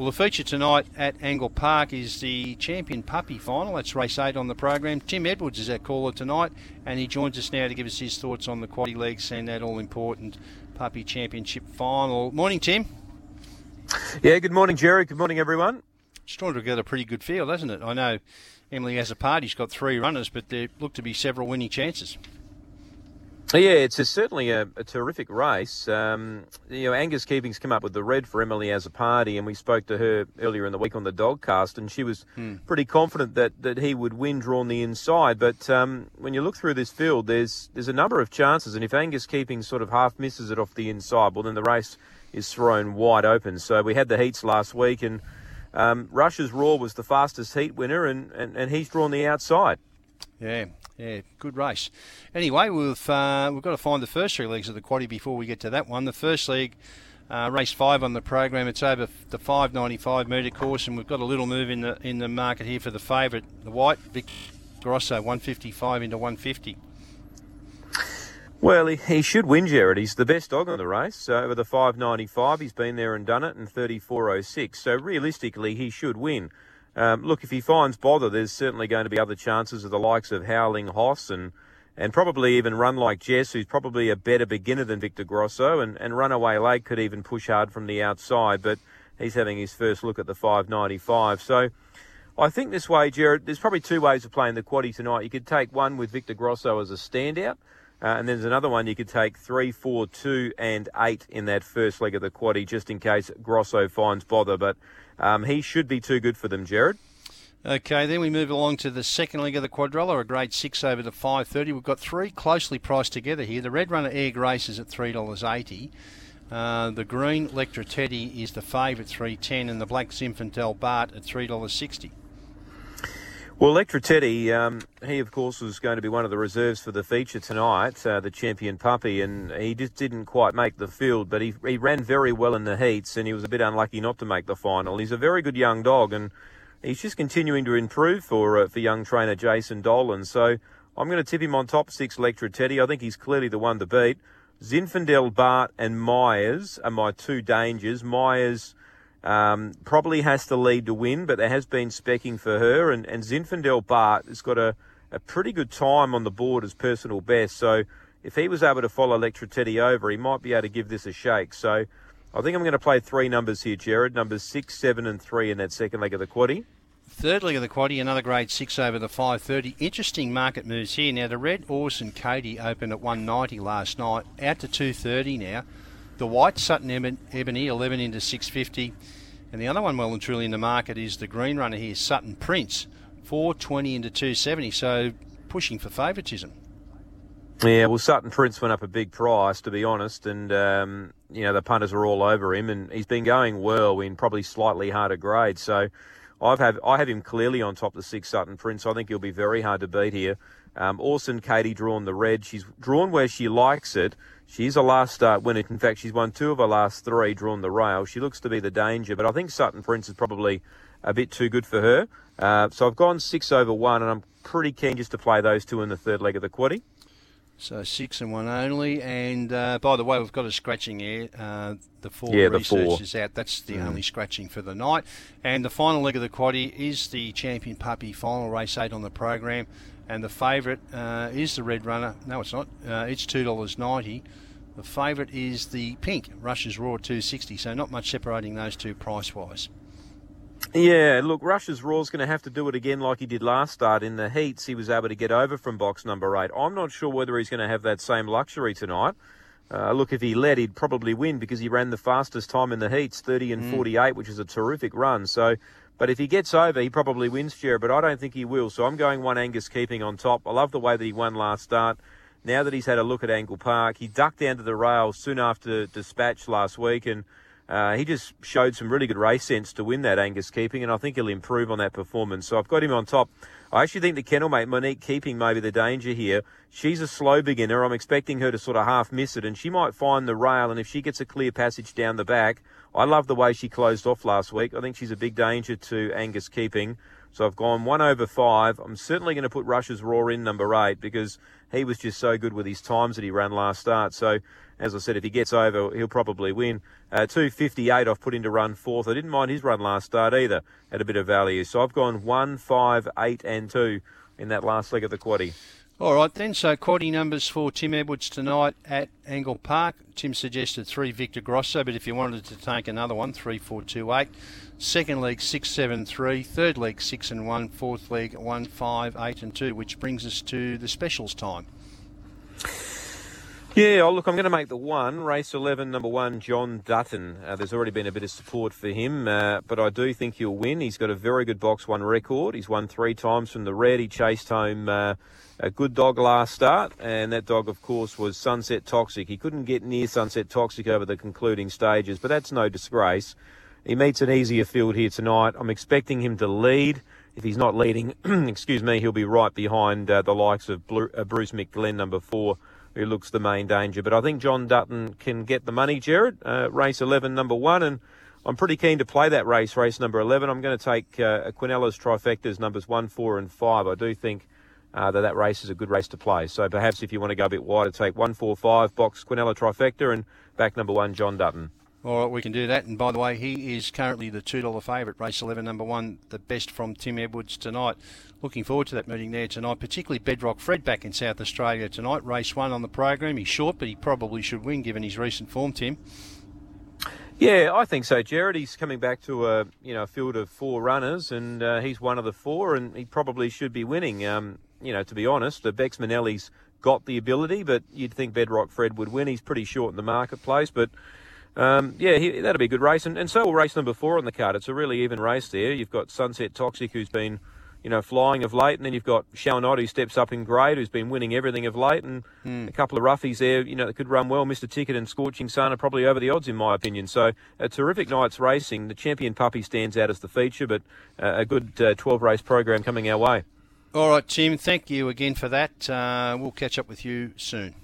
Well, the feature tonight at Angle Park is the Champion Puppy Final. That's race eight on the program. Tim Edwards is our caller tonight, and he joins us now to give us his thoughts on the quaddy legs and that all-important Puppy Championship Final. Morning, Tim. Yeah, good morning, Jared. Good morning, everyone. It's trying to get a pretty good field, hasn't it? I know Emily Azzopardi. She's got three runners, but there look to be several winning chances. Yeah, it's a, certainly a, a, terrific race. Um, you know, Angus Keeping's come up with the red for Emily Azzopardi, and we spoke to her earlier in the week on the Dogcast, and she was hmm. pretty confident that, that he would win drawn the inside. But um, when you look through this field, there's there's a number of chances, and if Angus Keeping sort of half misses it off the inside, well, then the race is thrown wide open. So we had the heats last week, and um, Rush's Roar was the fastest heat winner, and, and, and he's drawn the outside. Yeah, yeah, good race. Anyway, we've uh, we've got to find the first three legs of the quaddy before we get to that one. The first leg, uh, race five on the program. It's over the 595 metre course, and we've got a little move in the in the market here for the favourite, the white Vic Grosso, 155 into 150. Well, he, he, should win, Jared. He's the best dog on the race. So over the 595, he's been there and done it, and 3406. So realistically, he should win. Um, look, if he finds bother, there's certainly going to be other chances of the likes of Howling Hoss and and probably even Run Like Jess, who's probably a better beginner than Victor Grosso, and, and Runaway Lake could even push hard from the outside, but he's having his first look at the 595. So I think this way, Jared, there's probably two ways of playing the quaddy tonight. You could take one with Victor Grosso as a standout, uh, and there's another one you could take three, four, two, and eight in that first leg of the quaddy, just in case Grosso finds bother. But um, he should be too good for them, Jared. Okay, then we move along to the second leg of the quadrella, a grade six over the five thirty. We've got three closely priced together here. The Red Runner Air Grace is at three dollars eighty. Uh, the green Electra Teddy is the favourite three ten, and the black Zinfandel Bart at three dollars sixty. Well, Electra Teddy, um, he of course was going to be one of the reserves for the feature tonight, uh, the champion puppy, and he just didn't quite make the field, but he, he ran very well in the heats, and he was a bit unlucky not to make the final. He's a very good young dog, and he's just continuing to improve for uh, for young trainer Jason Dolan. So I'm going to tip him on top six Electra Teddy. I think he's clearly the one to beat. Zinfandel, Bart, and Myers are my two dangers. Myers um, probably has to lead to win, but there has been specking for her. And, and Zinfandel Bart has got a, a pretty good time on the board as personal best. So if he was able to follow Electra Teddy over, he might be able to give this a shake. So I think I'm going to play three numbers here, Jared. Numbers six, seven, and three in that second leg of the quaddy. Third leg of the quaddy, another grade six over the 530. Interesting market moves here. Now the red Orson Katie opened at 190 last night, out to 230 now. The white Sutton Ebony 11 into 650. And the other one well and truly in the market is the green runner here, Sutton Prince, 420 into 270. So pushing for favouritism. Yeah, well, Sutton Prince went up a big price, to be honest, and um, you know the punters are all over him, and he's been going well in probably slightly harder grades. So, I've have I have him clearly on top of the six Sutton Prince. I think he'll be very hard to beat here. Um, Orson Katie drawn the red. She's drawn where she likes it. She's a last start winner. In fact, she's won two of her last three, drawn the rail. She looks to be the danger, but I think Sutton Prince is probably a bit too good for her. Uh, so I've gone six over one, and I'm pretty keen just to play those two in the third leg of the quaddy. So six and one only. And uh, by the way, we've got a scratching here. Uh, the four yeah, research the four. is out. That's the mm. only scratching for the night. And the final leg of the quaddy is the champion puppy final race eight on the program. And the favourite uh, is the red runner. No, it's not. Uh, it's two dollars ninety. The favourite is the pink Rush's Roar 260. So not much separating those two price wise. Yeah, look, Rush's Roar's going to have to do it again like he did last start in the heats. He was able to get over from box number eight. I'm not sure whether he's going to have that same luxury tonight. Uh, look, if he led, he'd probably win because he ran the fastest time in the heats, 30 and mm. 48, which is a terrific run. So but if he gets over, he probably wins, Jared, but I don't think he will. So I'm going one Angus keeping on top. I love the way that he won last start. Now that he's had a look at Angle Park, he ducked down to the rail soon after dispatch last week, and uh, he just showed some really good race sense to win that Angus keeping, and I think he'll improve on that performance. So I've got him on top. I actually think the kennel mate Monique keeping may be the danger here. She's a slow beginner. I'm expecting her to sort of half miss it, and she might find the rail. And if she gets a clear passage down the back, I love the way she closed off last week. I think she's a big danger to Angus keeping. So I've gone one over five. I'm certainly going to put Rush's Roar in number eight because he was just so good with his times that he ran last start. So as I said, if he gets over, he'll probably win. Uh, 258 I've put into run fourth. I didn't mind his run last start either, at a bit of value. So I've gone 1, 5, 8 and 2 in that last leg of the quaddy. All right then, so quaddy numbers for Tim Edwards tonight at Angle Park. Tim suggested three Victor Grosso, but if you wanted to take another one, three, four, two, eight. Second leg six, seven, three. Third leg six and one. Fourth leg one, five, eight and two, which brings us to the specials time. Yeah, oh, look, I'm going to make the one. Race 11, number one, John Dutton. Uh, there's already been a bit of support for him, uh, but I do think he'll win. He's got a very good box one record. He's won three times from the red. He chased home uh, a good dog last start, and that dog, of course, was Sunset Toxic. He couldn't get near Sunset Toxic over the concluding stages, but that's no disgrace. He meets an easier field here tonight. I'm expecting him to lead. If he's not leading, excuse me, he'll be right behind uh, the likes of uh, Bruce McGlenn, number four who looks the main danger. But I think John Dutton can get the money, Jared. Uh, race 11, number one, and I'm pretty keen to play that race, race number 11. I'm going to take uh, Quinella's trifectas, numbers one, four, and five. I do think uh, that that race is a good race to play. So perhaps if you want to go a bit wider, take one, four, five, box Quinella trifecta, and back number one, John Dutton. All right, we can do that. And by the way, he is currently the $2 favourite, race 11, number one, the best from Tim Edwards tonight. Looking forward to that meeting there tonight, particularly Bedrock Fred back in South Australia tonight. Race one on the program. He's short, but he probably should win given his recent form, Tim. Yeah, I think so, Jared. He's coming back to a you know a field of four runners, and uh, he's one of the four, and he probably should be winning. Um, you know, to be honest, the Bex Manelli's got the ability, but you'd think Bedrock Fred would win. He's pretty short in the marketplace, but um, yeah, he, that'll be a good race. And, and so will race number four on the card. It's a really even race there. You've got Sunset Toxic, who's been, you know, flying of late, and then you've got Shawnot, who steps up in grade, who's been winning everything of late, and mm. a couple of roughies there, you know, that could run well. Mr. Ticket and Scorching Sun are probably over the odds, in my opinion. So a terrific night's racing. The champion puppy stands out as the feature, but uh, a good uh, 12 race program coming our way. All right, Tim. Thank you again for that. Uh, we'll catch up with you soon.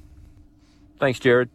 Thanks, Jared.